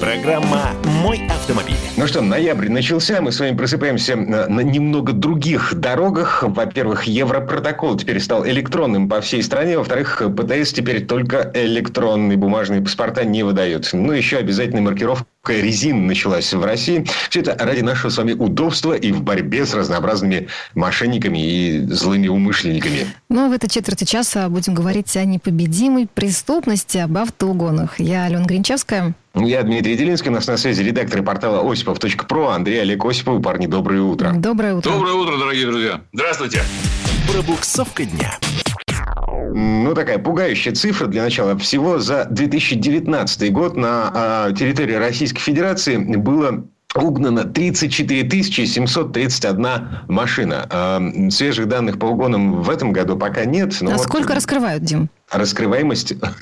Программа «Мой автомобиль». Ну что, ноябрь начался, мы с вами просыпаемся на, на немного других дорогах. Во-первых, Европротокол теперь стал электронным по всей стране. Во-вторых, ПТС теперь только электронные бумажные паспорта не выдают. Ну, еще обязательная маркировка резин началась в России. Все это ради нашего с вами удобства и в борьбе с разнообразными мошенниками и злыми умышленниками. Ну, в этой четверти часа будем говорить о непобедимой преступности, об автоугонах. Я Алена Гринчевская. Я Дмитрий Делинский, у нас на связи редактор портала осипов.про Андрей Олег Осипов. Парни, доброе утро. Доброе утро. Доброе утро, дорогие друзья. Здравствуйте. Пробуксовка дня. Ну, такая пугающая цифра для начала. Всего за 2019 год на а, территории Российской Федерации было угнано 34 731 машина. А, свежих данных по угонам в этом году пока нет. но а вот сколько раскрывают, Дим? Раскрываемость,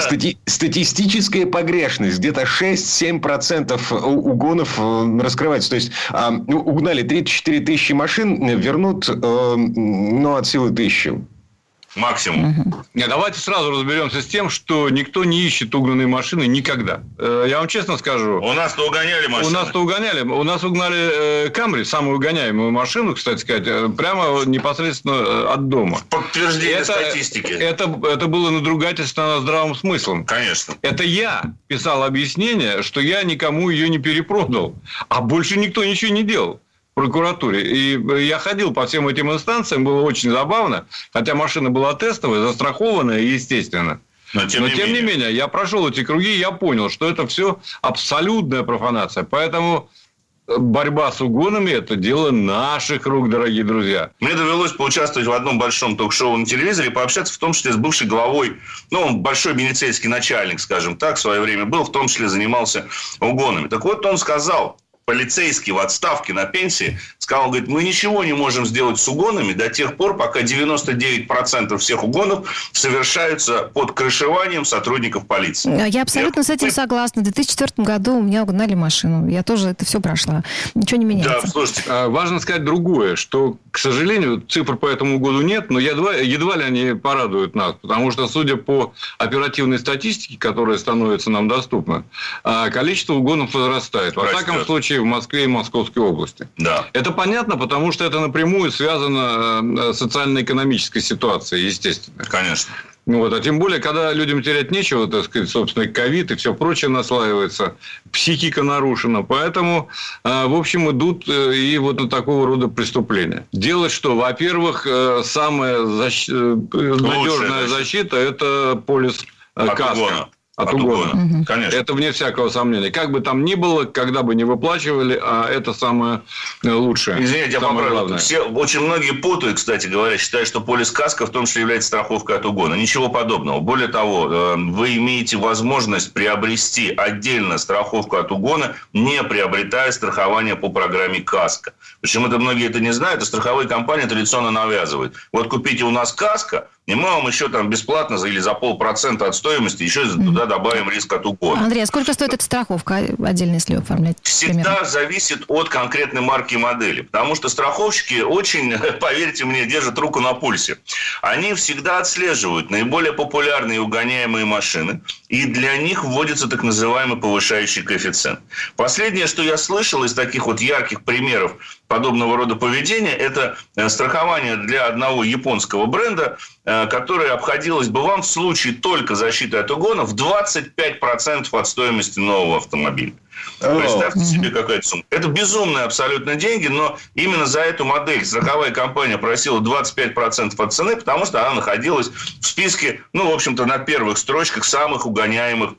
Стати- статистическая погрешность, где-то 6-7% у- угонов э, раскрывается. То есть, а, у- угнали 34 тысячи машин, вернут, э, ну, от силы тысячу. Максимум. Нет, давайте сразу разберемся с тем, что никто не ищет угнанные машины никогда. Э, Я вам честно скажу. У нас-то угоняли машины. У нас-то угоняли. У нас угнали э, Камри, самую угоняемую машину, кстати сказать, э, прямо непосредственно от дома. Подтверждение статистики. Это, это было надругательство над здравым смыслом. Конечно. Это я писал объяснение, что я никому ее не перепродал. А больше никто ничего не делал прокуратуре. И я ходил по всем этим инстанциям, было очень забавно. Хотя машина была тестовая, застрахованная, естественно. Но тем, Но не, тем менее. не менее, я прошел эти круги, я понял, что это все абсолютная профанация. Поэтому борьба с угонами – это дело наших рук, дорогие друзья. Мне довелось поучаствовать в одном большом ток-шоу на телевизоре, пообщаться в том числе с бывшей главой, ну, он большой милицейский начальник, скажем так, в свое время был, в том числе занимался угонами. Так вот, он сказал, полицейский в отставке на пенсии, сказал, говорит, мы ничего не можем сделать с угонами до тех пор, пока 99% всех угонов совершаются под крышеванием сотрудников полиции. А Я абсолютно с этим согласна. В 2004 году у меня угнали машину. Я тоже это все прошла. Ничего не Да, меняется. слушайте, А, Важно сказать другое, что, к сожалению, цифр по этому году нет, но едва, едва ли они порадуют нас, потому что, судя по оперативной статистике, которая становится нам доступна, а, количество угонов возрастает. Во всяком случае, в Москве и Московской области. да. Это понятно, потому что это напрямую связано э, с социально-экономической ситуацией, естественно. Конечно. Вот, а тем более, когда людям терять нечего, так сказать, собственно, ковид и все прочее наслаивается, психика нарушена. Поэтому, э, в общем, идут э, и вот на такого рода преступления. Делать что? Во-первых, э, самая защ- э, надежная защита. это полис э, От угона. От, угона. Конечно. Это вне всякого сомнения. Как бы там ни было, когда бы не выплачивали, а это самое э, лучшее. Извините, я самое поправлю. главное. Все, очень многие путают, кстати говоря, считают, что полис каска в том числе является страховкой от угона. Ничего подобного. Более того, э, вы имеете возможность приобрести отдельно страховку от угона, не приобретая страхование по программе каска. Почему-то многие это не знают, а страховые компании традиционно навязывают. Вот купите у нас каска, и мы вам еще там бесплатно за, или за полпроцента от стоимости еще туда добавим риск от угона. Андрей, а сколько стоит эта страховка отдельно, если оформлять? Всегда примерно? зависит от конкретной марки и модели. Потому что страховщики очень, поверьте мне, держат руку на пульсе. Они всегда отслеживают наиболее популярные и угоняемые машины. И для них вводится так называемый повышающий коэффициент. Последнее, что я слышал из таких вот ярких примеров подобного рода поведения, это э, страхование для одного японского бренда, э, которое обходилось бы вам в случае только защиты от угона в 25% от стоимости нового автомобиля. Представьте себе какая-то сумма. Это безумные абсолютно деньги, но именно за эту модель страховая компания просила 25% от цены, потому что она находилась в списке, ну, в общем-то, на первых строчках самых угоняемых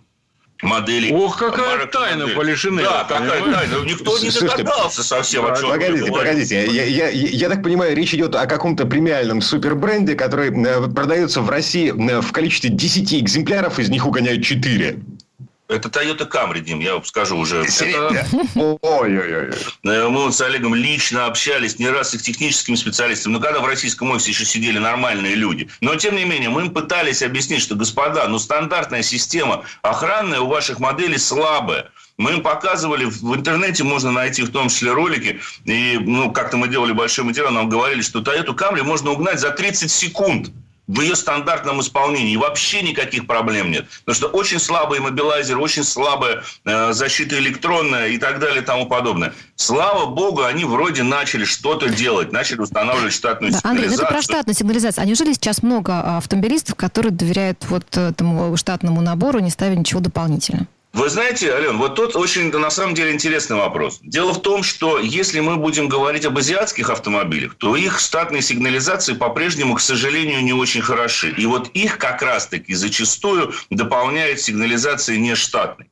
моделей. Ох, какая марок тайна моделей. Полишинеля, Да, какая понимаете? тайна. Никто не Слушайте, догадался совсем, о чем Погодите, погодите. Я, я- я так понимаю, речь идет о каком-то премиальном супербренде, который э, продается в России э, в количестве 10 экземпляров, из них угоняют 4. Это Toyota Camry, Дим, я скажу уже. Ой-ой-ой. Мы вот с Олегом лично общались не раз с их техническими специалистами. Но когда в российском офисе еще сидели нормальные люди. Но, тем не менее, мы им пытались объяснить, что, господа, ну, стандартная система охранная у ваших моделей слабая. Мы им показывали, в интернете можно найти в том числе ролики, и ну, как-то мы делали большой материал, нам говорили, что Toyota Camry можно угнать за 30 секунд в ее стандартном исполнении вообще никаких проблем нет. Потому что очень слабый мобилайзер, очень слабая э, защита электронная и так далее и тому подобное. Слава богу, они вроде начали что-то делать, начали устанавливать штатную да, сигнализацию. Андрей, это про штатную сигнализацию. А неужели сейчас много а, автомобилистов, которые доверяют вот этому штатному набору, не ставя ничего дополнительного? Вы знаете, Ален, вот тут очень, на самом деле, интересный вопрос. Дело в том, что если мы будем говорить об азиатских автомобилях, то их штатные сигнализации по-прежнему, к сожалению, не очень хороши. И вот их как раз-таки зачастую дополняет сигнализация нештатной.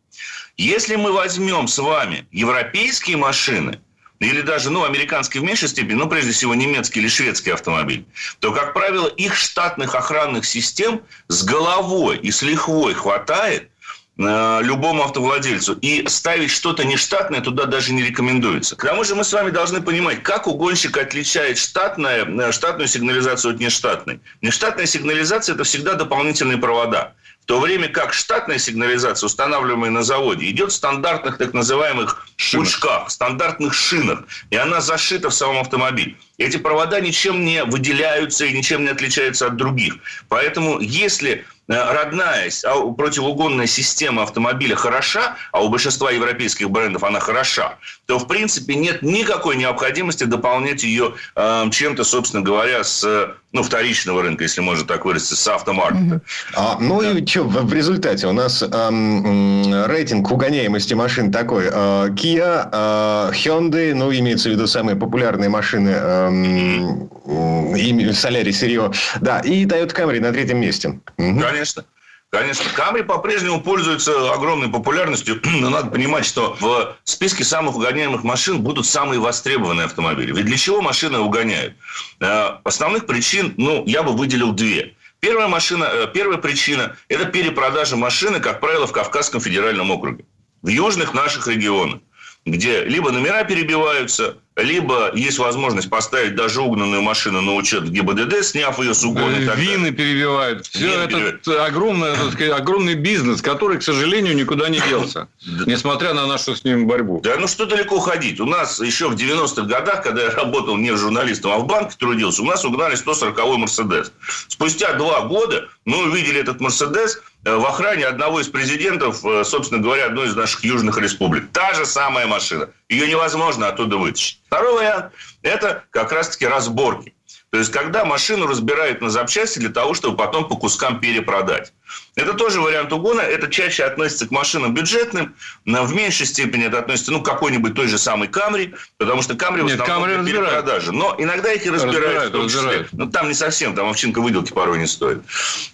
Если мы возьмем с вами европейские машины, или даже, ну, американские в меньшей степени, но прежде всего немецкий или шведский автомобиль, то, как правило, их штатных охранных систем с головой и с лихвой хватает, любому автовладельцу. И ставить что-то нештатное туда даже не рекомендуется. К тому же мы с вами должны понимать, как угонщик отличает штатное, э, штатную сигнализацию от нештатной. Нештатная сигнализация – это всегда дополнительные провода. В то время как штатная сигнализация, устанавливаемая на заводе, идет в стандартных так называемых шинах. пучках, стандартных шинах. И она зашита в самом автомобиле. Эти провода ничем не выделяются и ничем не отличаются от других. Поэтому если Э, родная а противоугонная система автомобиля хороша, а у большинства европейских брендов она хороша, то, в принципе, нет никакой необходимости дополнять ее э, чем-то, собственно говоря, с ну, вторичного рынка, если можно так выразиться, с автомаркета. А, ну да. и что в, результате? У нас эм, рейтинг угоняемости машин такой. Э, Kia, э, Hyundai, ну, имеется в виду самые популярные машины эм, Solaris, Rio, да, и Toyota Camry на третьем месте. Угу. Конечно. Конечно, Камри по-прежнему пользуется огромной популярностью, но надо понимать, что в списке самых угоняемых машин будут самые востребованные автомобили. Ведь для чего машины угоняют? Э, основных причин, ну, я бы выделил две. Первая, машина, э, первая причина – это перепродажа машины, как правило, в Кавказском федеральном округе. В южных наших регионах, где либо номера перебиваются, либо есть возможность поставить даже угнанную машину на учет в ГИБДД, сняв ее с угона. Вины перебивают. Все Вины это перебивают. огромный, так сказать, огромный бизнес, который, к сожалению, никуда не делся. Несмотря на нашу с ним борьбу. Да, ну что далеко ходить. У нас еще в 90-х годах, когда я работал не журналистом, а в банке трудился, у нас угнали 140-й Мерседес. Спустя два года мы увидели этот Мерседес э, в охране одного из президентов, э, собственно говоря, одной из наших южных республик. Та же самая машина. Ее невозможно оттуда вытащить. Второй вариант – это как раз-таки разборки. То есть, когда машину разбирают на запчасти для того, чтобы потом по кускам перепродать. Это тоже вариант угона. Это чаще относится к машинам бюджетным. В меньшей степени это относится ну, к какой-нибудь той же самой Камри, потому что Камри в основном Нет, для перепродажи. Но иногда их и разбирают. разбирают, разбирают. Ну, там не совсем, там овчинка выделки порой не стоит.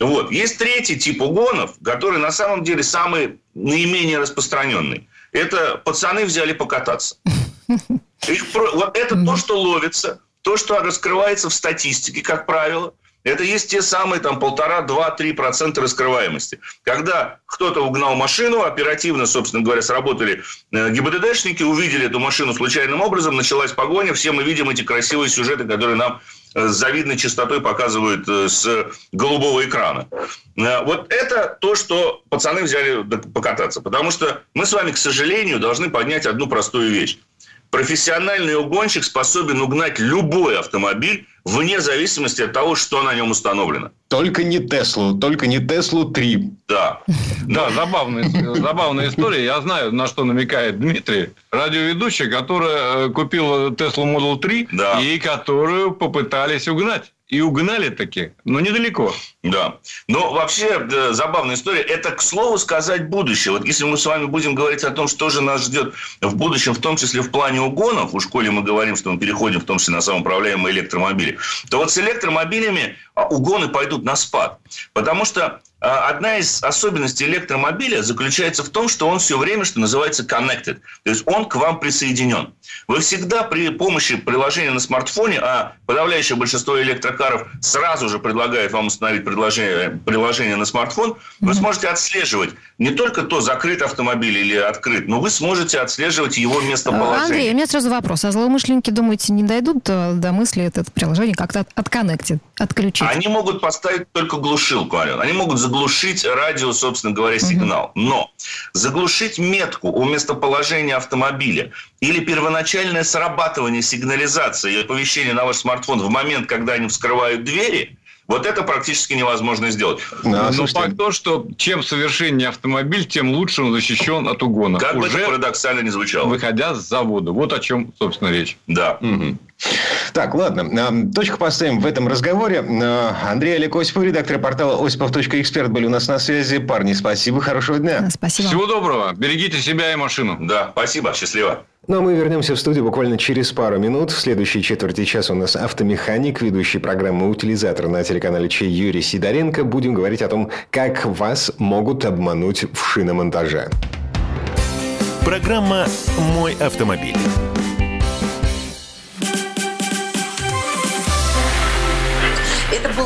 Вот. Есть третий тип угонов, который на самом деле самый наименее распространенный. Это пацаны взяли покататься. Их, вот это то, что ловится, то, что раскрывается в статистике, как правило. Это есть те самые там полтора, два, три процента раскрываемости. Когда кто-то угнал машину, оперативно, собственно говоря, сработали э, ГИБДДшники, увидели эту машину случайным образом, началась погоня, все мы видим эти красивые сюжеты, которые нам э, с завидной частотой показывают э, с голубого экрана. Вот это то, что пацаны взяли покататься. Потому что мы с вами, к сожалению, должны поднять одну простую вещь профессиональный угонщик способен угнать любой автомобиль вне зависимости от того, что на нем установлено. Только не Теслу, только не Теслу 3. Да. Да, забавная, забавная история. Я знаю, на что намекает Дмитрий. Радиоведущая, которая э, купила Теслу Model 3 да. и которую попытались угнать. И угнали таки, но недалеко. Да. Но вообще да, забавная история. Это, к слову сказать, будущее. Вот если мы с вами будем говорить о том, что же нас ждет в будущем, в том числе в плане угонов, у школе мы говорим, что мы переходим в том числе на самоуправляемые электромобили, то вот с электромобилями угоны пойдут на спад. Потому что а, одна из особенностей электромобиля заключается в том, что он все время, что называется, connected. То есть он к вам присоединен. Вы всегда при помощи приложения на смартфоне, а подавляющее большинство электрокаров сразу же предлагает вам установить приложение, приложение на смартфон, вы сможете отслеживать не только то, закрыт автомобиль или открыт, но вы сможете отслеживать его местоположение. Андрей, у меня сразу вопрос. А злоумышленники, думаете, не дойдут до, до мысли это приложение как-то отконнектить, отключить? Они могут поставить только глушилку, Ален. Они могут заглушить радио, собственно говоря, сигнал. Но заглушить метку у местоположения автомобиля или первоначальное срабатывание сигнализации и оповещения на ваш смартфон в момент, когда они вскрывают двери, вот это практически невозможно сделать. Да, Но факт то, что чем совершеннее автомобиль, тем лучше он защищен от угона. Как Уже бы это парадоксально не звучало. Выходя с завода. Вот о чем, собственно, речь. Да. Угу. Так, ладно. Точку поставим в этом разговоре. Андрей Олег Осипов, редактор портала осипов.эксперт были у нас на связи. Парни, спасибо, хорошего дня. Спасибо. Всего доброго. Берегите себя и машину. Да, спасибо, счастливо. Ну, а мы вернемся в студию буквально через пару минут. В следующей четверти часа у нас автомеханик, ведущий программы «Утилизатор» на телеканале Чей Юрий Сидоренко. Будем говорить о том, как вас могут обмануть в шиномонтаже. Программа «Мой автомобиль».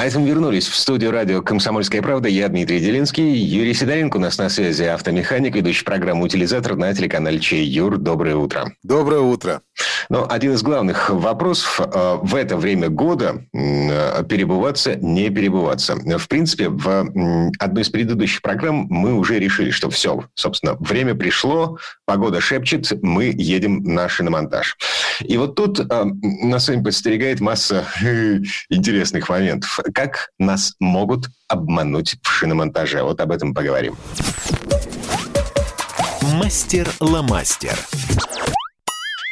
А это мы вернулись в студию радио «Комсомольская правда». Я Дмитрий Делинский. Юрий Сидоренко у нас на связи, автомеханик, ведущий программу «Утилизатор» на телеканале Чей. Юр, доброе утро. Доброе утро. Но один из главных вопросов э, в это время года э, перебываться, не перебываться. В принципе, в одной из предыдущих программ мы уже решили, что все, собственно, время пришло, погода шепчет, мы едем на шиномонтаж. И вот тут нас с вами подстерегает масса интересных моментов. Как нас могут обмануть в шиномонтаже? Вот об этом поговорим. Мастер-ломастер.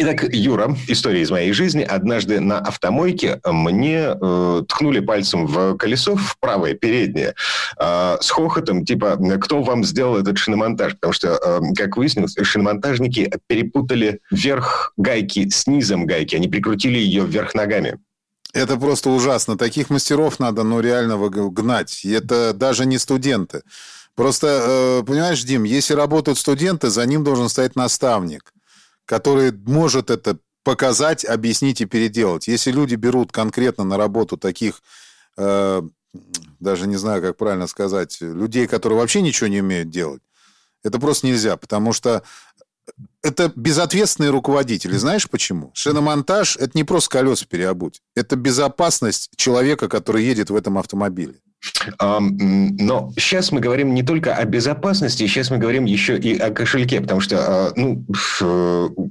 Итак, Юра, история из моей жизни. Однажды на автомойке мне э, ткнули пальцем в колесо, в правое переднее, э, с хохотом, типа, кто вам сделал этот шиномонтаж? Потому что, э, как выяснилось, шиномонтажники перепутали верх гайки с низом гайки. Они прикрутили ее вверх ногами. Это просто ужасно. Таких мастеров надо, ну, реально гнать. Это даже не студенты. Просто, э, понимаешь, Дим, если работают студенты, за ним должен стоять наставник который может это показать, объяснить и переделать. Если люди берут конкретно на работу таких, э, даже не знаю, как правильно сказать, людей, которые вообще ничего не умеют делать, это просто нельзя, потому что это безответственные руководители. Знаешь почему? Шиномонтаж – это не просто колеса переобуть. Это безопасность человека, который едет в этом автомобиле. Но сейчас мы говорим не только о безопасности, сейчас мы говорим еще и о кошельке, потому что, а, ну,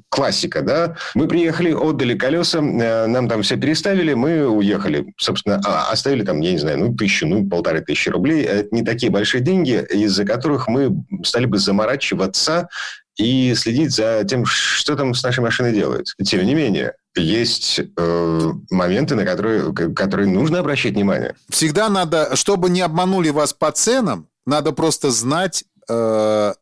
классика, да, мы приехали, отдали колеса, э, нам там все переставили, мы уехали, собственно, а, оставили там, я не знаю, ну, тысячу, ну, полторы тысячи рублей, это не такие большие деньги, из-за которых мы стали бы заморачиваться и следить за тем, что там с нашей машиной делают. Тем не менее, есть э, моменты, на которые, которые нужно обращать внимание. Всегда надо, чтобы не обманули вас по ценам, надо просто знать э,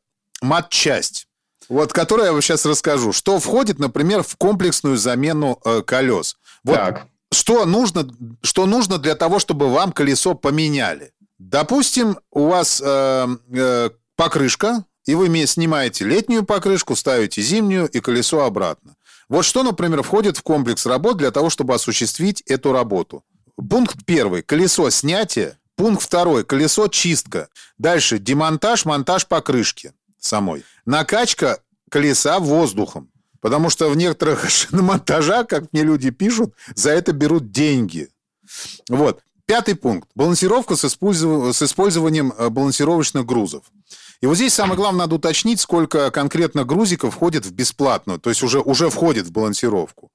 матчасть. Вот, которую я вам сейчас расскажу. Что входит, например, в комплексную замену э, колес. Вот так. Что нужно, что нужно для того, чтобы вам колесо поменяли? Допустим, у вас э, э, покрышка, и вы снимаете летнюю покрышку, ставите зимнюю и колесо обратно. Вот что, например, входит в комплекс работ для того, чтобы осуществить эту работу. Пункт первый – колесо снятия. Пункт второй – колесо чистка. Дальше – демонтаж, монтаж покрышки самой. Накачка колеса воздухом. Потому что в некоторых шиномонтажах, как мне люди пишут, за это берут деньги. Вот. Пятый пункт. Балансировка с, с использованием э, балансировочных грузов. И вот здесь самое главное надо уточнить, сколько конкретно грузиков входит в бесплатную, то есть уже, уже входит в балансировку.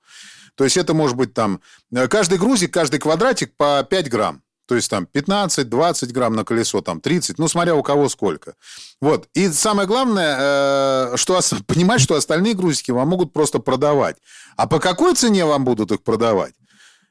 То есть это может быть там... Э, каждый грузик, каждый квадратик по 5 грамм. То есть там 15-20 грамм на колесо, там 30, ну, смотря у кого сколько. Вот. И самое главное, э, что понимать, что остальные грузики вам могут просто продавать. А по какой цене вам будут их продавать?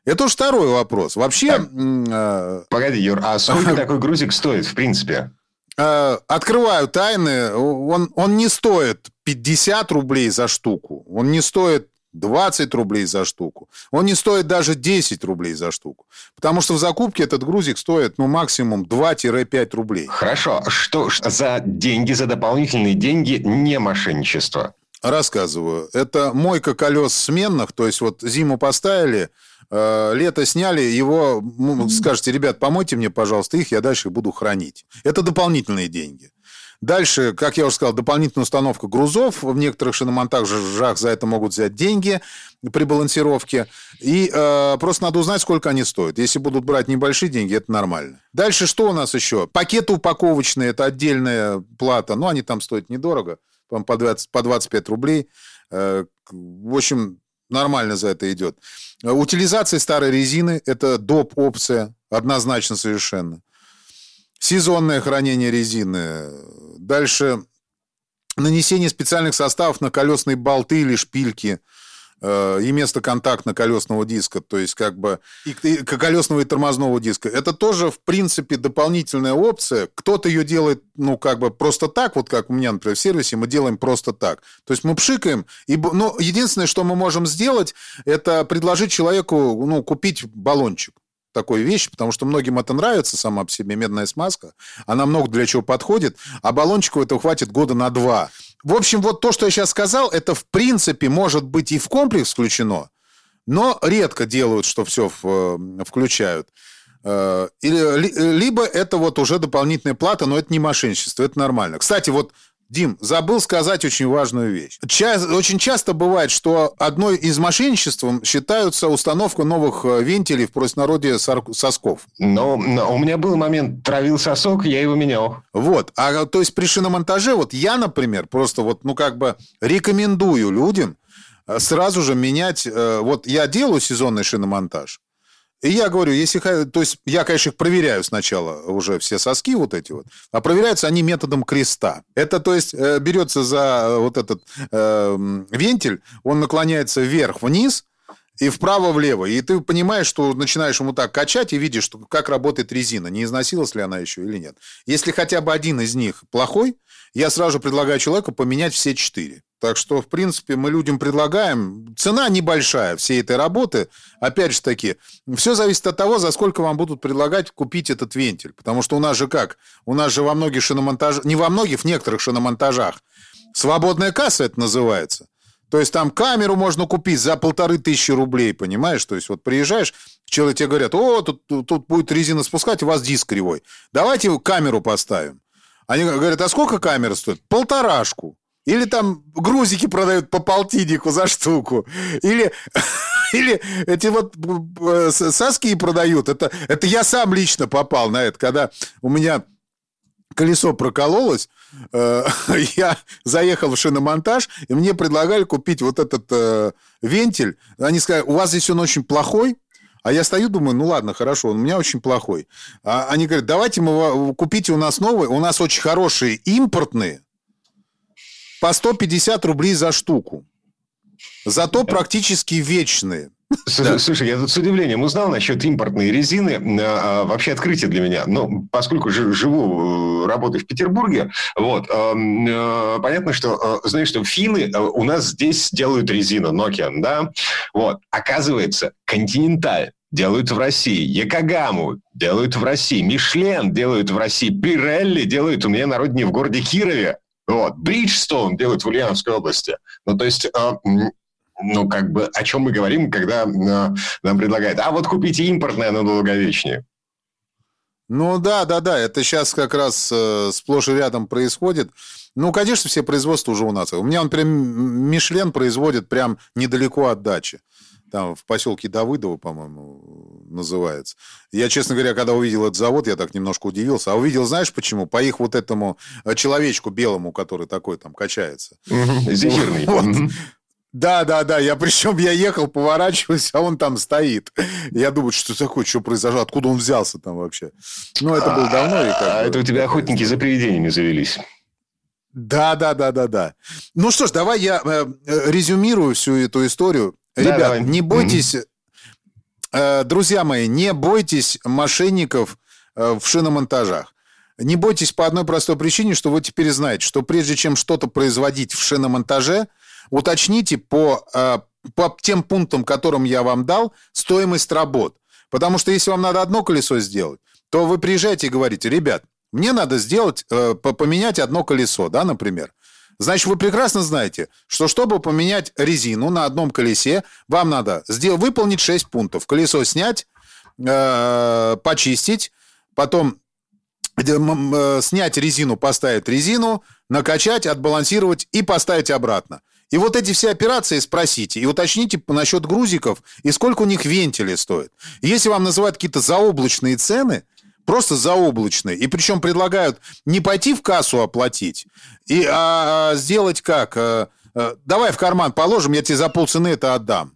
Это уж второй вопрос. Вообще... Так, э, погоди, Юр, а сколько такой грузик стоит, в принципе? Э, открываю тайны. Он, он не стоит 50 рублей за штуку. Он не стоит 20 рублей за штуку. Он не стоит даже 10 рублей за штуку. Потому что в закупке этот грузик стоит, ну, максимум 2-5 рублей. Хорошо. Что за деньги, за дополнительные деньги не мошенничество? Рассказываю. Это мойка колес сменных, то есть вот зиму поставили, лето сняли, его, ну, скажете, ребят, помойте мне, пожалуйста, их, я дальше буду хранить. Это дополнительные деньги. Дальше, как я уже сказал, дополнительная установка грузов. В некоторых шиномонтажах за это могут взять деньги при балансировке. И э, просто надо узнать, сколько они стоят. Если будут брать небольшие деньги, это нормально. Дальше что у нас еще? Пакеты упаковочные, это отдельная плата. Ну, они там стоят недорого, по, 20, по 25 рублей. Э, в общем, нормально за это идет. Утилизация старой резины – это доп. опция, однозначно совершенно. Сезонное хранение резины. Дальше нанесение специальных составов на колесные болты или шпильки э, и место контакта колесного диска, то есть как бы и, и колесного и тормозного диска. Это тоже, в принципе, дополнительная опция. Кто-то ее делает, ну, как бы просто так, вот как у меня, например, в сервисе, мы делаем просто так. То есть мы пшикаем, и, ну, единственное, что мы можем сделать, это предложить человеку, ну, купить баллончик такой вещь, потому что многим это нравится сама по себе, медная смазка. Она много для чего подходит, а баллончику этого хватит года на два. В общем, вот то, что я сейчас сказал, это в принципе может быть и в комплекс включено, но редко делают, что все э, включают. Э, или, либо это вот уже дополнительная плата, но это не мошенничество, это нормально. Кстати, вот Дим, забыл сказать очень важную вещь. Ча- очень часто бывает, что одной из мошенничеств считаются установка новых э, вентилей в простонародье сосков. Но, но у меня был момент, травил сосок, я его менял. Вот. А то есть при шиномонтаже, вот я, например, просто вот, ну как бы рекомендую людям э, сразу же менять... Э, вот я делаю сезонный шиномонтаж, и я говорю, если... То есть я, конечно, их проверяю сначала, уже все соски вот эти вот, а проверяются они методом креста. Это, то есть, э, берется за э, вот этот э, вентиль, он наклоняется вверх-вниз, и вправо-влево. И ты понимаешь, что начинаешь ему так качать и видишь, что, как работает резина, не износилась ли она еще или нет. Если хотя бы один из них плохой, я сразу предлагаю человеку поменять все четыре. Так что, в принципе, мы людям предлагаем. Цена небольшая всей этой работы. Опять же таки, все зависит от того, за сколько вам будут предлагать купить этот вентиль. Потому что у нас же как? У нас же во многих шиномонтажах, не во многих, в некоторых шиномонтажах, свободная касса это называется. То есть там камеру можно купить за полторы тысячи рублей, понимаешь? То есть вот приезжаешь, человек тебе говорят, о, тут, тут будет резина спускать, у вас диск кривой. Давайте камеру поставим. Они говорят, а сколько камера стоит? Полторашку. Или там грузики продают по полтиннику за штуку. Или, или эти вот э, соски продают. Это, это я сам лично попал на это, когда у меня колесо прокололось, э, я заехал в шиномонтаж, и мне предлагали купить вот этот э, вентиль. Они сказали, у вас здесь он очень плохой, а я стою, думаю, ну ладно, хорошо, он у меня очень плохой. А они говорят, давайте мы купите у нас новый, у нас очень хорошие импортные, по 150 рублей за штуку. Зато практически вечные. Слушай, я тут с удивлением узнал насчет импортной резины. А, вообще открытие для меня. Ну, поскольку живу, э, работаю в Петербурге, вот, э, понятно, что, э, знаешь, что финны у нас здесь делают резину, Nokia, да? Вот, оказывается, Континенталь делают в России, Якогаму делают в России, Мишлен делают в России, Пирелли делают у меня на родине в городе Кирове. Вот. Бриджстоун делают в Ульяновской области. Ну, то есть, э, ну, как бы, о чем мы говорим, когда э, нам предлагают, а вот купите импортное, оно долговечнее. Ну да, да, да, это сейчас как раз э, сплошь и рядом происходит. Ну, конечно, все производства уже у нас. У меня, например, Мишлен производит прям недалеко от дачи там в поселке Давыдово, по-моему, называется. Я, честно говоря, когда увидел этот завод, я так немножко удивился. А увидел, знаешь почему? По их вот этому э, человечку белому, который такой там качается. Зефирный. Да, да, да. Я причем я ехал, поворачиваюсь, а он там стоит. Я думаю, что такое, что произошло, откуда он взялся там вообще. Ну, это было давно. И а это у тебя охотники за привидениями завелись. Да, да, да, да, да. Ну что ж, давай я э, э резюмирую всю эту историю. Да, Ребят, давай. не бойтесь, э, друзья мои, не бойтесь мошенников э, в шиномонтажах. Не бойтесь по одной простой причине, что вы теперь знаете, что прежде чем что-то производить в шиномонтаже, уточните по, э, по тем пунктам, которым я вам дал, стоимость работ. Потому что если вам надо одно колесо сделать, то вы приезжаете и говорите, ребят, мне надо сделать, э, поменять одно колесо, да, например. Значит, вы прекрасно знаете, что чтобы поменять резину на одном колесе, вам надо сделать, выполнить 6 пунктов. Колесо снять, э, почистить, потом э, снять резину, поставить резину, накачать, отбалансировать и поставить обратно. И вот эти все операции спросите и уточните насчет грузиков и сколько у них вентили стоит. Если вам называют какие-то заоблачные цены, просто заоблачные, и причем предлагают не пойти в кассу оплатить, и, а, а сделать как? А, а, давай в карман положим, я тебе за полцены это отдам.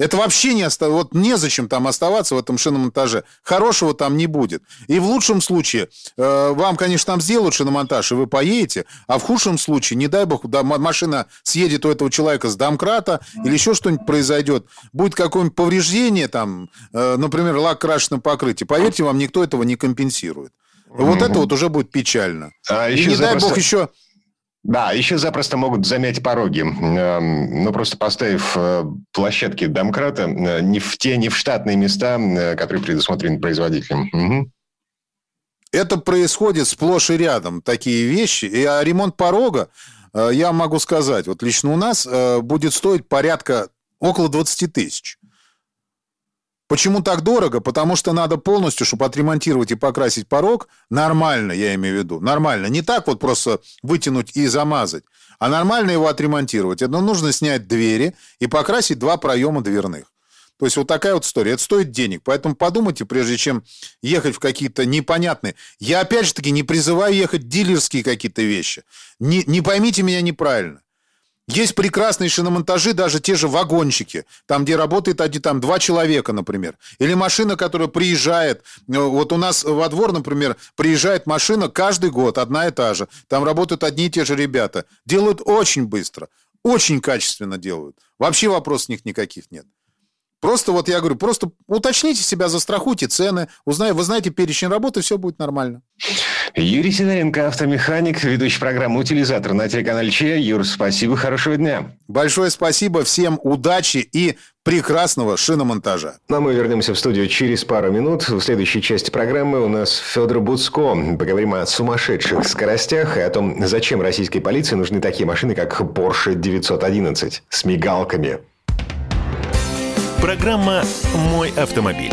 Это вообще не оста... вот незачем там оставаться в этом шиномонтаже. Хорошего там не будет. И в лучшем случае э, вам, конечно, там сделают шиномонтаж, и вы поедете, а в худшем случае, не дай бог, да, машина съедет у этого человека с домкрата или еще что-нибудь произойдет, будет какое-нибудь повреждение, там, э, например, лак крашеном покрытии. Поверьте, вам никто этого не компенсирует. Вот mm-hmm. это вот уже будет печально. А и не дай бог еще да, еще запросто могут замять пороги. Эм, ну, просто поставив э, площадки домкрата э, не в те, не в штатные места, э, которые предусмотрены производителем. Угу. Это происходит сплошь и рядом, такие вещи. И а ремонт порога, я могу сказать, вот лично у нас будет стоить порядка около 20 тысяч. Почему так дорого? Потому что надо полностью, чтобы отремонтировать и покрасить порог, нормально, я имею в виду, нормально. Не так вот просто вытянуть и замазать, а нормально его отремонтировать. Это нужно снять двери и покрасить два проема дверных. То есть вот такая вот история. Это стоит денег. Поэтому подумайте, прежде чем ехать в какие-то непонятные... Я опять же таки не призываю ехать дилерские какие-то вещи. Не, не поймите меня неправильно. Есть прекрасные шиномонтажи, даже те же вагончики, там, где работает один, там, два человека, например. Или машина, которая приезжает. Э, вот у нас во двор, например, приезжает машина каждый год, одна и та же. Там работают одни и те же ребята. Делают очень быстро, очень качественно делают. Вообще вопросов у них никаких нет. Просто вот я говорю, просто уточните себя, застрахуйте цены, узнай, вы знаете перечень работы, все будет нормально. Юрий Сидоренко, автомеханик, ведущий программы «Утилизатор» на телеканале ЧЕ. Юр, спасибо, хорошего дня. Большое спасибо, всем удачи и прекрасного шиномонтажа. Ну, а мы вернемся в студию через пару минут. В следующей части программы у нас Федор Буцко. Поговорим о сумасшедших скоростях и о том, зачем российской полиции нужны такие машины, как Porsche 911 с мигалками. Программа «Мой автомобиль».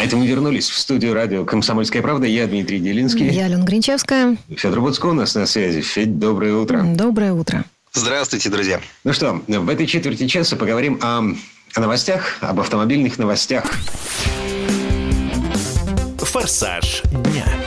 А это мы вернулись в студию радио «Комсомольская правда». Я Дмитрий Делинский. Я Алена Гринчевская. Федор Буцко у нас на связи. Федь, доброе утро. Доброе утро. Здравствуйте, друзья. Ну что, в этой четверти часа поговорим о, о новостях, об автомобильных новостях. «Форсаж дня».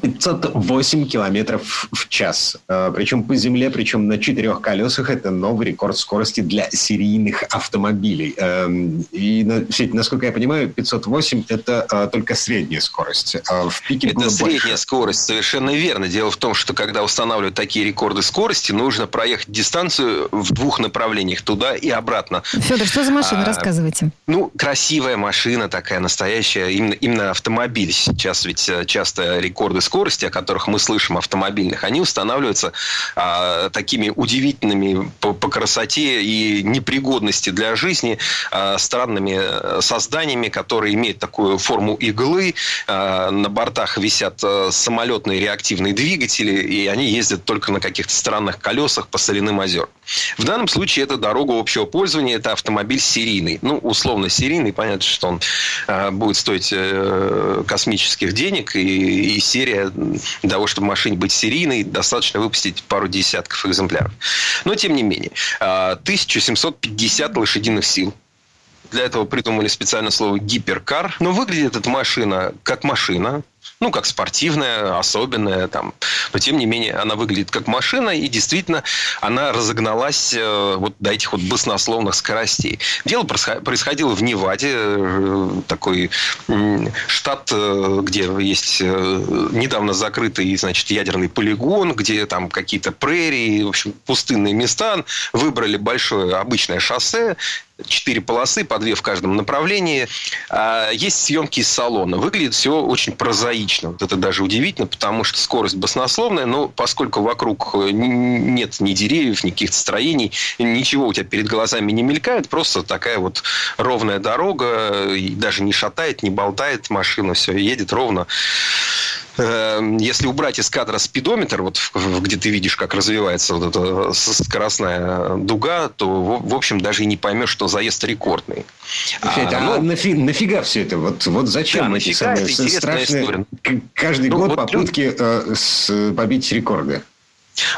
508 километров в час. Э, причем по земле, причем на четырех колесах. Это новый рекорд скорости для серийных автомобилей. Эм, и, насколько я понимаю, 508 – это э, только средняя скорость. А в пике это средняя больше. скорость, совершенно верно. Дело в том, что когда устанавливают такие рекорды скорости, нужно проехать дистанцию в двух направлениях, туда и обратно. Федор, что за машина? А, Рассказывайте. Ну, красивая машина такая, настоящая, именно, именно автомобиль. Сейчас ведь э, часто рекорды скорости, о которых мы слышим, автомобильных, они устанавливаются а, такими удивительными по, по красоте и непригодности для жизни а, странными э, созданиями, которые имеют такую форму иглы. А, на бортах висят а, самолетные реактивные двигатели, и они ездят только на каких-то странных колесах по соляным озерам. В данном случае это дорога общего пользования, это автомобиль серийный. Ну, условно серийный, понятно, что он э, будет стоить э, космических денег, и, и серия для того, чтобы машине быть серийной, достаточно выпустить пару десятков экземпляров. Но, тем не менее, э, 1750 лошадиных сил, для этого придумали специальное слово гиперкар. Но выглядит эта машина как машина ну, как спортивная, особенная, там. но тем не менее она выглядит как машина, и действительно она разогналась э, вот до этих вот баснословных скоростей. Дело происходило в Неваде, э, такой штат, э, где есть недавно закрытый, значит, ядерный полигон, где там какие-то прерии, в общем, пустынные места. Выбрали большое обычное шоссе, четыре полосы, по две в каждом направлении. А, есть съемки из салона. Выглядит все очень прозаично. Вот это даже удивительно, потому что скорость баснословная, но поскольку вокруг э, нет ни деревьев, ни каких-то строений, ничего у тебя перед глазами не мелькает, просто такая вот ровная дорога, и даже не шатает, не болтает машина, все едет ровно. Эм, если убрать из кадра спидометр, вот где ты видишь, как развивается вот эта скоростная дуга, то, в общем, даже и не поймешь, что заезд рекордный. Слушайте, а, а ну, нафи, нафига все это? Вот, вот зачем да, эти самые страшные... История. Каждый ну, год вот попытки э, с, побить рекорды.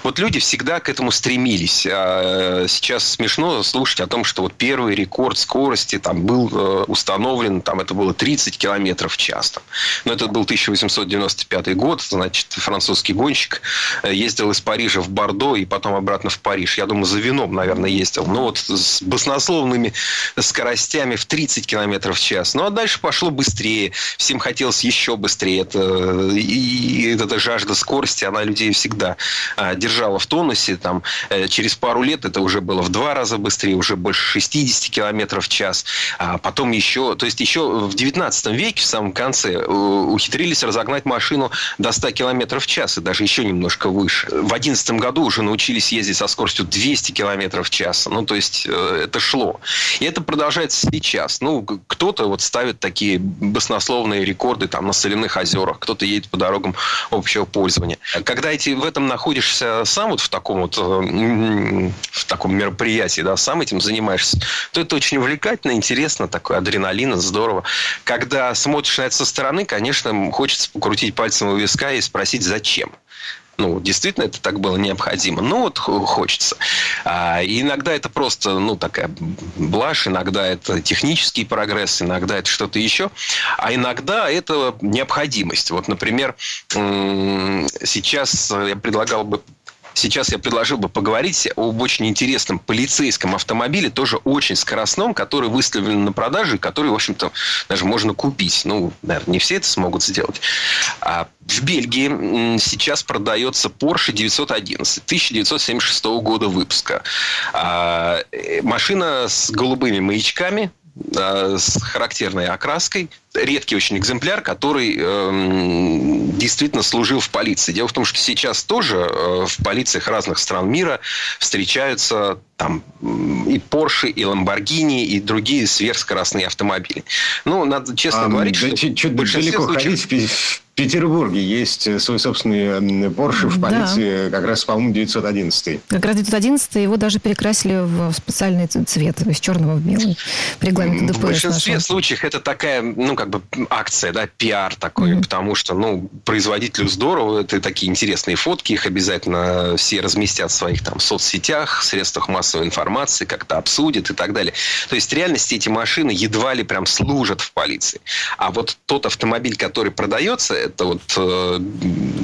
Вот люди всегда к этому стремились. А сейчас смешно слушать о том, что вот первый рекорд скорости там был э, установлен, там это было 30 километров в час. Там. Но это был 1895 год, значит, французский гонщик э, ездил из Парижа в Бордо и потом обратно в Париж. Я думаю, за вином, наверное, ездил. Но вот с баснословными скоростями в 30 километров в час. Ну, а дальше пошло быстрее. Всем хотелось еще быстрее. Это, и, и эта жажда скорости, она людей всегда держала в тонусе. Там, э, через пару лет это уже было в два раза быстрее, уже больше 60 километров в час. А потом еще, то есть еще в 19 веке, в самом конце, э, ухитрились разогнать машину до 100 километров в час, и даже еще немножко выше. В 11 году уже научились ездить со скоростью 200 километров в час. Ну, то есть, э, это шло. И это продолжается сейчас. Ну, кто-то вот ставит такие баснословные рекорды там на соляных озерах, кто-то едет по дорогам общего пользования. Когда эти, в этом находишься находишься сам вот в таком вот э, в таком мероприятии, да, сам этим занимаешься, то это очень увлекательно, интересно, такой адреналин, здорово. Когда смотришь на это со стороны, конечно, хочется покрутить пальцем у виска и спросить, зачем ну, действительно это так было необходимо. Ну, вот хочется. А, иногда это просто, ну, такая блажь, иногда это технический прогресс, иногда это что-то еще, а иногда это необходимость. Вот, например, сейчас я предлагал бы Сейчас я предложил бы поговорить об очень интересном полицейском автомобиле, тоже очень скоростном, который выставлен на продажу, который, в общем-то, даже можно купить. Ну, наверное, не все это смогут сделать. А в Бельгии сейчас продается Porsche 911 1976 года выпуска. А, э, машина с голубыми маячками, с характерной окраской. Редкий очень экземпляр, который э, действительно служил в полиции. Дело в том, что сейчас тоже э, в полициях разных стран мира встречаются там и Porsche, и Lamborghini, и другие сверхскоростные автомобили. Ну, надо честно а, говорить, да, что... Чуть далеко случаев... ходить Петербурге есть э, свой собственный Porsche в полиции, да. как раз, по-моему, 911. Как раз 911 его даже перекрасили в специальный цвет, из черного в белый, по регламенту ДПС. В большинстве нашего. случаев это такая, ну, как бы акция, да, пиар такой, mm-hmm. потому что, ну, производителю здорово, это такие интересные фотки, их обязательно все разместят в своих там соцсетях, средствах массовой информации, как-то обсудят и так далее. То есть, в реальности эти машины едва ли прям служат в полиции. А вот тот автомобиль, который продается, это вот, э,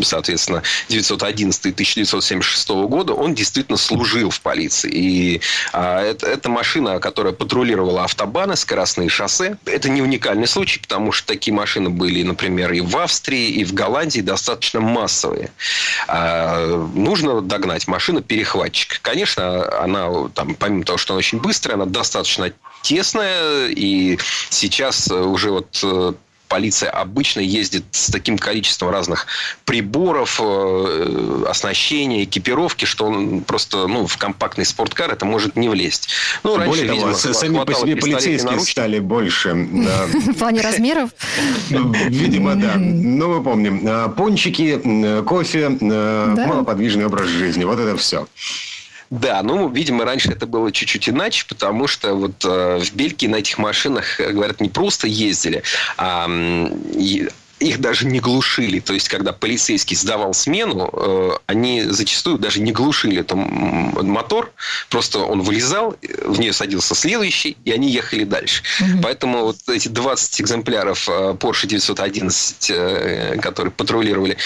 соответственно, 911 1976 года, он действительно служил в полиции. И а, это, это машина, которая патрулировала автобаны, скоростные шоссе. Это не уникальный случай, потому что такие машины были, например, и в Австрии, и в Голландии достаточно массовые. А, нужно догнать машину перехватчик. Конечно, она там, помимо того, что она очень быстрая, она достаточно тесная, и сейчас уже вот э, полиция обычно ездит с таким количеством разных приборов, э, оснащения, экипировки, что он просто ну, в компактный спорткар это может не влезть. Ну, раньше, Более того, видимо, сами по себе полицейские стали больше. В плане размеров? Ну, видимо, да. Ну, мы помним. А, пончики, кофе, малоподвижный образ жизни. Вот это все. Да, ну, видимо, раньше это было чуть-чуть иначе, потому что вот э, в Бельгии на этих машинах, э, говорят, не просто ездили, а их даже не глушили. То есть, когда полицейский сдавал смену, э, они зачастую даже не глушили там мотор. Просто он вылезал, в нее садился следующий, и они ехали дальше. Угу. Поэтому вот эти 20 экземпляров э, Porsche 911, э, которые патрулировали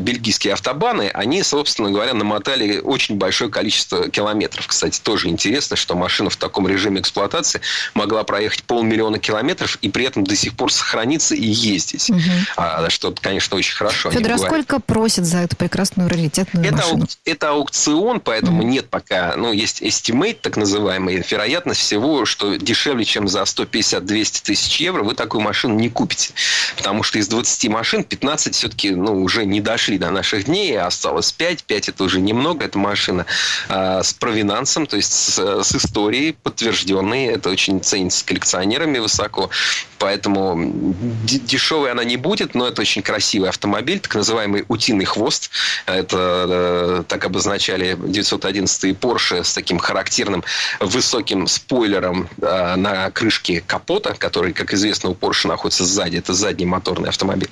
бельгийские автобаны, они, собственно говоря, намотали очень большое количество километров. Кстати, тоже интересно, что машина в таком режиме эксплуатации могла проехать полмиллиона километров и при этом до сих пор сохраниться и ездить. Угу. А, что, конечно, очень хорошо. Федор, а сколько просят за эту прекрасную раритетную это машину? Аук, это аукцион, поэтому mm-hmm. нет пока, ну, есть estimate, так называемый, вероятность всего, что дешевле, чем за 150-200 тысяч евро вы такую машину не купите. Потому что из 20 машин 15 все-таки, ну, уже не дошли до наших дней, а осталось 5. 5 это уже немного, это машина а, с провинансом, то есть с, с историей подтвержденной, это очень ценится коллекционерами высоко, поэтому дешевой она не будет, но это очень красивый автомобиль, так называемый утиный хвост. Это э, так обозначали 911 Porsche с таким характерным высоким спойлером э, на крышке капота, который, как известно, у Porsche находится сзади. Это задний моторный автомобиль.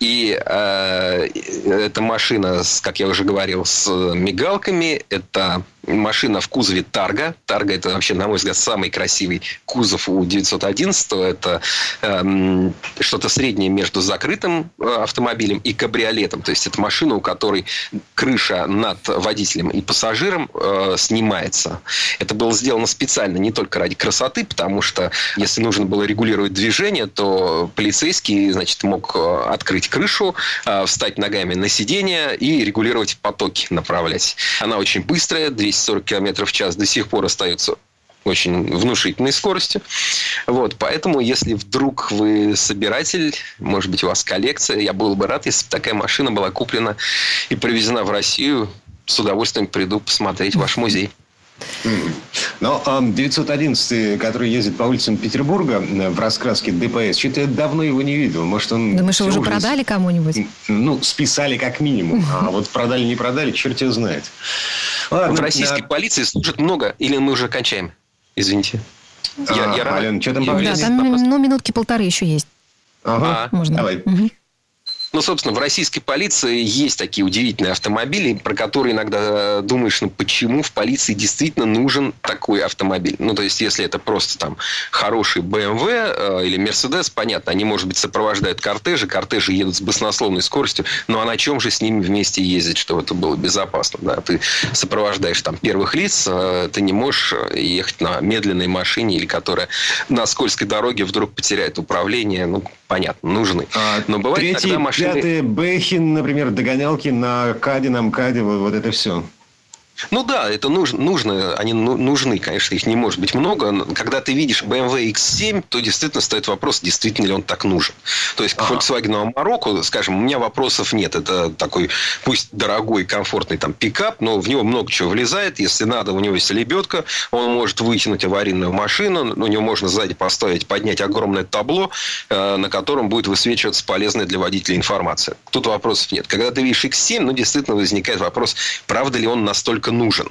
И э, эта машина, как я уже говорил, с мигалками. Это машина в кузове Тарга. Тарга это вообще, на мой взгляд, самый красивый кузов у 911. Это эм, что-то среднее между закрытым э, автомобилем и кабриолетом. То есть это машина, у которой крыша над водителем и пассажиром э, снимается. Это было сделано специально не только ради красоты, потому что если нужно было регулировать движение, то полицейский, значит, мог э, открыть крышу, э, встать ногами на сиденье и регулировать потоки направлять. Она очень быстрая, 240 км в час до сих пор остается очень внушительной скоростью. Вот, поэтому, если вдруг вы собиратель, может быть, у вас коллекция, я был бы рад, если бы такая машина была куплена и привезена в Россию. С удовольствием приду посмотреть ваш музей. Но 911, который ездит по улицам Петербурга в раскраске ДПС, что-то я давно его не видел. Может, он... Думаешь, его уже продали кому-нибудь? Ну, списали как минимум. А вот продали, не продали, черт его знает. Ладно, в российской полиции служит много, или мы уже кончаем? Извините. Я, а, я Ален, что там по Да, там ну, минутки полторы еще есть. Ага, Можно. давай. Угу. Ну, собственно, в российской полиции есть такие удивительные автомобили, про которые иногда э, думаешь, ну почему в полиции действительно нужен такой автомобиль? Ну, то есть, если это просто там хороший BMW э, или Mercedes, понятно, они, может быть, сопровождают кортежи, кортежи едут с баснословной скоростью, ну, а на чем же с ними вместе ездить, чтобы это было безопасно? Да? Ты сопровождаешь там первых лиц, э, ты не можешь ехать на медленной машине или которая на скользкой дороге вдруг потеряет управление, ну, понятно, нужны. А Но бывает третий, иногда машины Пятый Бэхин, например, догонялки на Каде, на МКАДе, вот, вот это все. Ну да, это нужно, нужно, они ну, нужны, конечно, их не может быть много. Но когда ты видишь BMW X7, то действительно стоит вопрос, действительно ли он так нужен. То есть к ага. Volkswagen Marocco, скажем, у меня вопросов нет. Это такой, пусть дорогой, комфортный там пикап, но в него много чего влезает. Если надо, у него есть лебедка, он может вытянуть аварийную машину, у него можно сзади поставить, поднять огромное табло, э, на котором будет высвечиваться полезная для водителя информация. Тут вопросов нет. Когда ты видишь X7, ну, действительно возникает вопрос, правда ли он настолько нужен.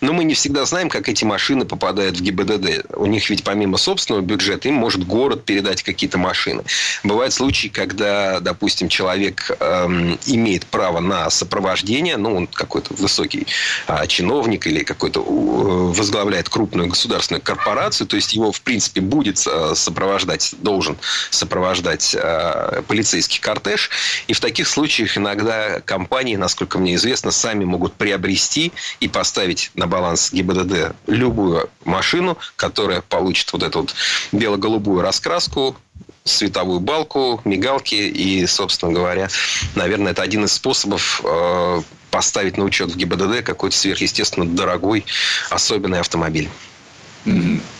Но мы не всегда знаем, как эти машины попадают в ГИБДД. У них ведь помимо собственного бюджета им может город передать какие-то машины. Бывают случаи, когда, допустим, человек эм, имеет право на сопровождение, ну, он какой-то высокий э, чиновник или какой-то э, возглавляет крупную государственную корпорацию, то есть его, в принципе, будет э, сопровождать, должен сопровождать э, полицейский кортеж. И в таких случаях иногда компании, насколько мне известно, сами могут приобрести и поставить поставить на баланс ГИБДД любую машину, которая получит вот эту вот бело-голубую раскраску, световую балку, мигалки и, собственно говоря, наверное, это один из способов э, поставить на учет в ГИБДД какой-то сверхъестественно дорогой особенный автомобиль.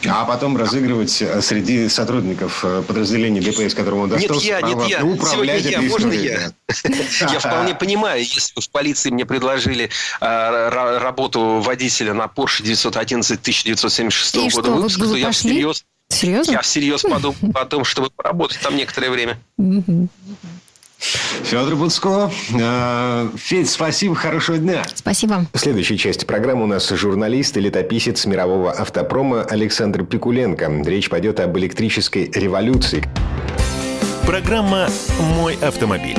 А потом разыгрывать э, среди сотрудников э, подразделений ДПС, которому он достался, Нет, я, нет, я. Сегодня я, можно я? Я вполне понимаю, если бы в полиции мне предложили э, работу водителя на Porsche 911 1976 года выпуска, то я всерьез Серьезно? Я всерьез подумал о том, чтобы поработать там некоторое время. Федор Буцко. Э, Федь, спасибо, хорошего дня. Спасибо. В следующей части программы у нас журналист и летописец мирового автопрома Александр Пикуленко. Речь пойдет об электрической революции. Программа «Мой автомобиль».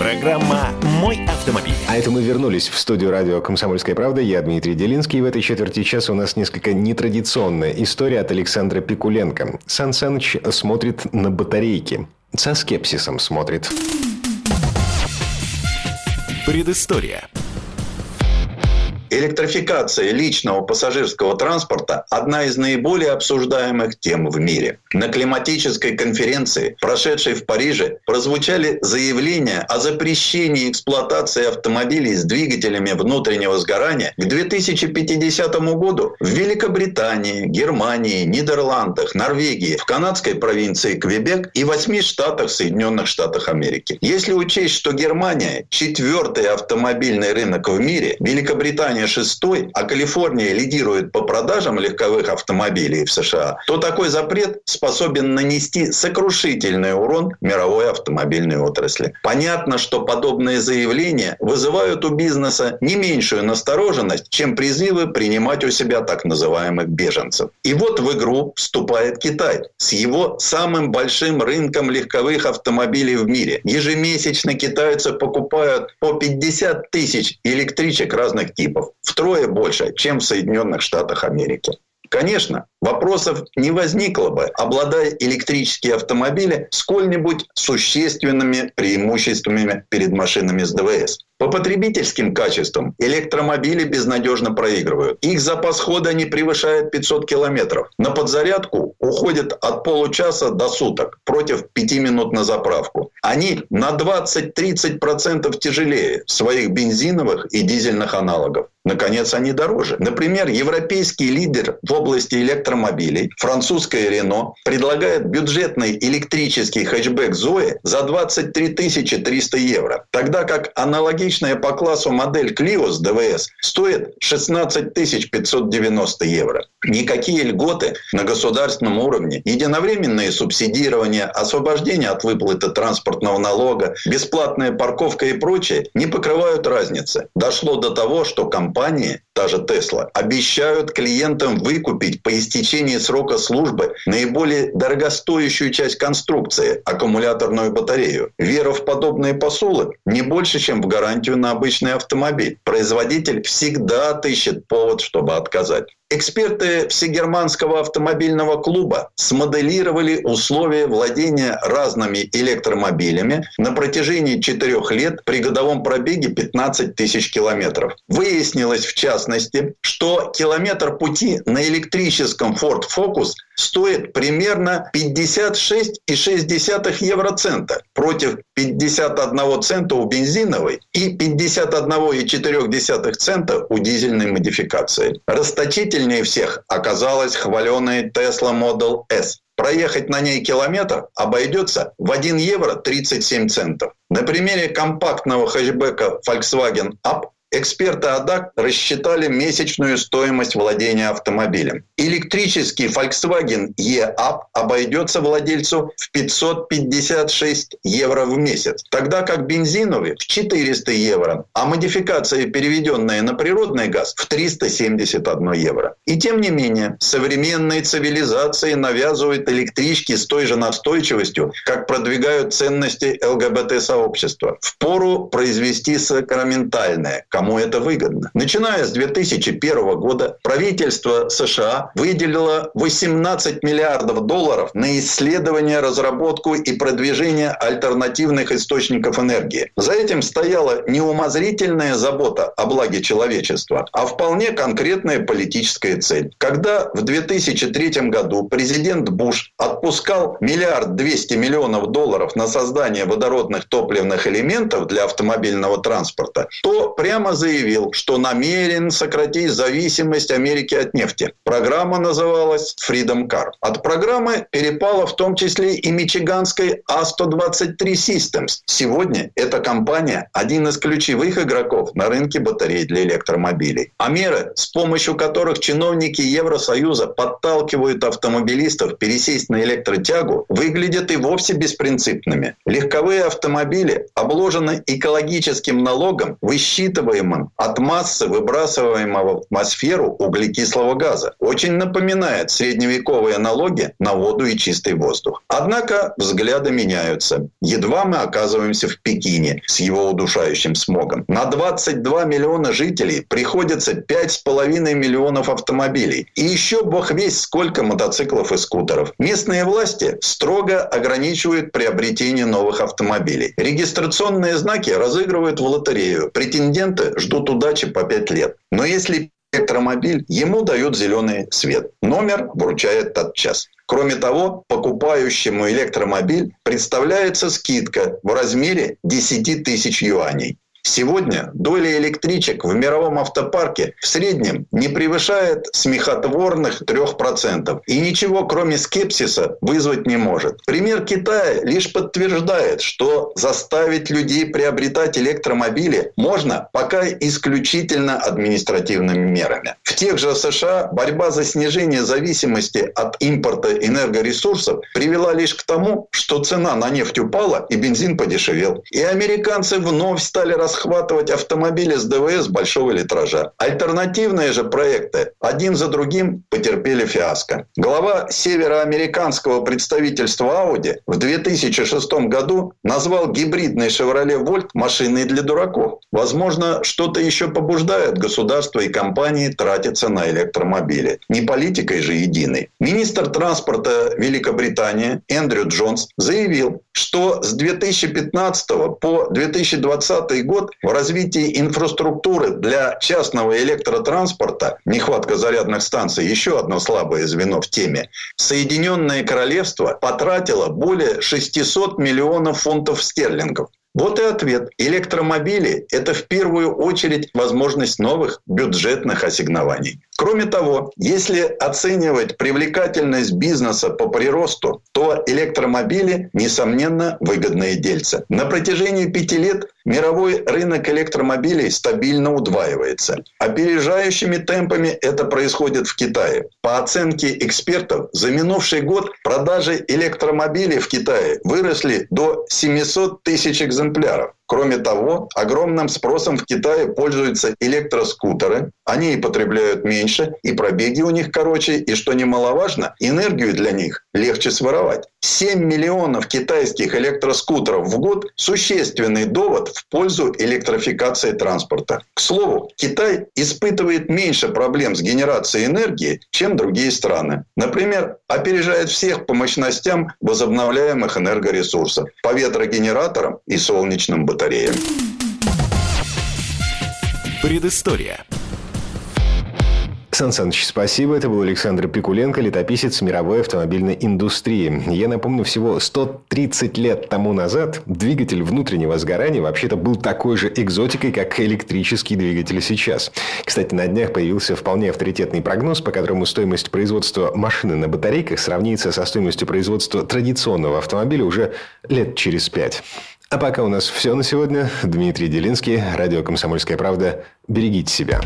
Программа «Мой автомобиль». А это мы вернулись в студию радио «Комсомольская правда». Я Дмитрий Делинский. И в этой четверти часа у нас несколько нетрадиционная история от Александра Пикуленко. Сан Саныч смотрит на батарейки. Со скепсисом смотрит. Предыстория. Электрификация личного пассажирского транспорта – одна из наиболее обсуждаемых тем в мире. На климатической конференции, прошедшей в Париже, прозвучали заявления о запрещении эксплуатации автомобилей с двигателями внутреннего сгорания к 2050 году в Великобритании, Германии, Нидерландах, Норвегии, в канадской провинции Квебек и восьми штатах Соединенных Штатов Америки. Если учесть, что Германия – четвертый автомобильный рынок в мире, Великобритания Калифорния шестой, а Калифорния лидирует по продажам легковых автомобилей в США, то такой запрет способен нанести сокрушительный урон мировой автомобильной отрасли. Понятно, что подобные заявления вызывают у бизнеса не меньшую настороженность, чем призывы принимать у себя так называемых беженцев. И вот в игру вступает Китай с его самым большим рынком легковых автомобилей в мире. Ежемесячно китайцы покупают по 50 тысяч электричек разных типов втрое больше, чем в Соединенных Штатах Америки. Конечно, вопросов не возникло бы, обладая электрические автомобили сколь-нибудь существенными преимуществами перед машинами с ДВС. По потребительским качествам электромобили безнадежно проигрывают. Их запас хода не превышает 500 километров. На подзарядку уходит от получаса до суток против 5 минут на заправку. Они на 20-30% тяжелее своих бензиновых и дизельных аналогов. Наконец, они дороже. Например, европейский лидер в области электромобилей, французская Рено, предлагает бюджетный электрический хэтчбэк Zoe за 23 300 евро, тогда как аналогичная по классу модель Clio с ДВС стоит 16 590 евро. Никакие льготы на государственном уровне, единовременное субсидирование, освобождение от выплаты транспортного налога, бесплатная парковка и прочее не покрывают разницы. Дошло до того, что компании, та же Tesla, обещают клиентам выкупить по истечении срока службы наиболее дорогостоящую часть конструкции – аккумуляторную батарею. Вера в подобные посулы не больше, чем в гарантию на обычный автомобиль. Производитель всегда отыщет повод, чтобы отказать. Эксперты Всегерманского автомобильного клуба смоделировали условия владения разными электромобилями на протяжении четырех лет при годовом пробеге 15 тысяч километров. Выяснилось, в частности, что километр пути на электрическом Ford Focus стоит примерно 56,6 евроцента против 51 цента у бензиновой и 51,4 цента у дизельной модификации. Расточительнее всех оказалась хваленая Tesla Model S. Проехать на ней километр обойдется в 1 евро 37 центов. На примере компактного хэтчбека Volkswagen Up Эксперты АДАК рассчитали месячную стоимость владения автомобилем. Электрический Volkswagen E-Up обойдется владельцу в 556 евро в месяц, тогда как бензиновый в 400 евро, а модификация, переведенная на природный газ, в 371 евро. И тем не менее, современные цивилизации навязывают электрички с той же настойчивостью, как продвигают ценности ЛГБТ-сообщества. Впору произвести сакраментальное – кому это выгодно. Начиная с 2001 года правительство США выделило 18 миллиардов долларов на исследование, разработку и продвижение альтернативных источников энергии. За этим стояла не умозрительная забота о благе человечества, а вполне конкретная политическая цель. Когда в 2003 году президент Буш отпускал миллиард двести миллионов долларов на создание водородных топливных элементов для автомобильного транспорта, то прямо прямо заявил, что намерен сократить зависимость Америки от нефти. Программа называлась Freedom Car. От программы перепала в том числе и мичиганской А123 Systems. Сегодня эта компания один из ключевых игроков на рынке батарей для электромобилей. А меры, с помощью которых чиновники Евросоюза подталкивают автомобилистов пересесть на электротягу, выглядят и вовсе беспринципными. Легковые автомобили обложены экологическим налогом, высчитывая требуемым от массы выбрасываемого в атмосферу углекислого газа. Очень напоминает средневековые налоги на воду и чистый воздух. Однако взгляды меняются. Едва мы оказываемся в Пекине с его удушающим смогом. На 22 миллиона жителей приходится 5,5 миллионов автомобилей. И еще бог весь сколько мотоциклов и скутеров. Местные власти строго ограничивают приобретение новых автомобилей. Регистрационные знаки разыгрывают в лотерею. Претенденты ждут удачи по 5 лет. Но если электромобиль, ему дают зеленый свет. Номер вручает тотчас. Кроме того, покупающему электромобиль представляется скидка в размере 10 тысяч юаней. Сегодня доля электричек в мировом автопарке в среднем не превышает смехотворных 3% и ничего кроме скепсиса вызвать не может. Пример Китая лишь подтверждает, что заставить людей приобретать электромобили можно пока исключительно административными мерами. В тех же США борьба за снижение зависимости от импорта энергоресурсов привела лишь к тому, что цена на нефть упала и бензин подешевел. И американцы вновь стали расходовать расхватывать автомобили с ДВС большого литража. Альтернативные же проекты один за другим потерпели фиаско. Глава североамериканского представительства Audi в 2006 году назвал гибридный Chevrolet Volt машиной для дураков. Возможно, что-то еще побуждает государство и компании тратиться на электромобили. Не политикой же единой. Министр транспорта Великобритании Эндрю Джонс заявил, что с 2015 по 2020 год год в развитии инфраструктуры для частного электротранспорта, нехватка зарядных станций, еще одно слабое звено в теме, Соединенное Королевство потратило более 600 миллионов фунтов стерлингов. Вот и ответ. Электромобили – это в первую очередь возможность новых бюджетных ассигнований. Кроме того, если оценивать привлекательность бизнеса по приросту, то электромобили, несомненно, выгодные дельцы. На протяжении пяти лет мировой рынок электромобилей стабильно удваивается. Опережающими темпами это происходит в Китае. По оценке экспертов, за минувший год продажи электромобилей в Китае выросли до 700 тысяч экземпляров экземпляров. Кроме того, огромным спросом в Китае пользуются электроскутеры. Они и потребляют меньше, и пробеги у них короче, и, что немаловажно, энергию для них легче своровать. 7 миллионов китайских электроскутеров в год – существенный довод в пользу электрификации транспорта. К слову, Китай испытывает меньше проблем с генерацией энергии, чем другие страны. Например, опережает всех по мощностям возобновляемых энергоресурсов, по ветрогенераторам и солнечным батареям. Предыстория. Сан Саныч, спасибо. Это был Александр Пикуленко, летописец мировой автомобильной индустрии. Я напомню, всего 130 лет тому назад двигатель внутреннего сгорания вообще-то был такой же экзотикой, как электрический двигатель сейчас. Кстати, на днях появился вполне авторитетный прогноз, по которому стоимость производства машины на батарейках сравнится со стоимостью производства традиционного автомобиля уже лет через пять. А пока у нас все на сегодня. Дмитрий Делинский, радио «Комсомольская правда». Берегите себя.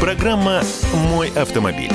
Программа «Мой автомобиль».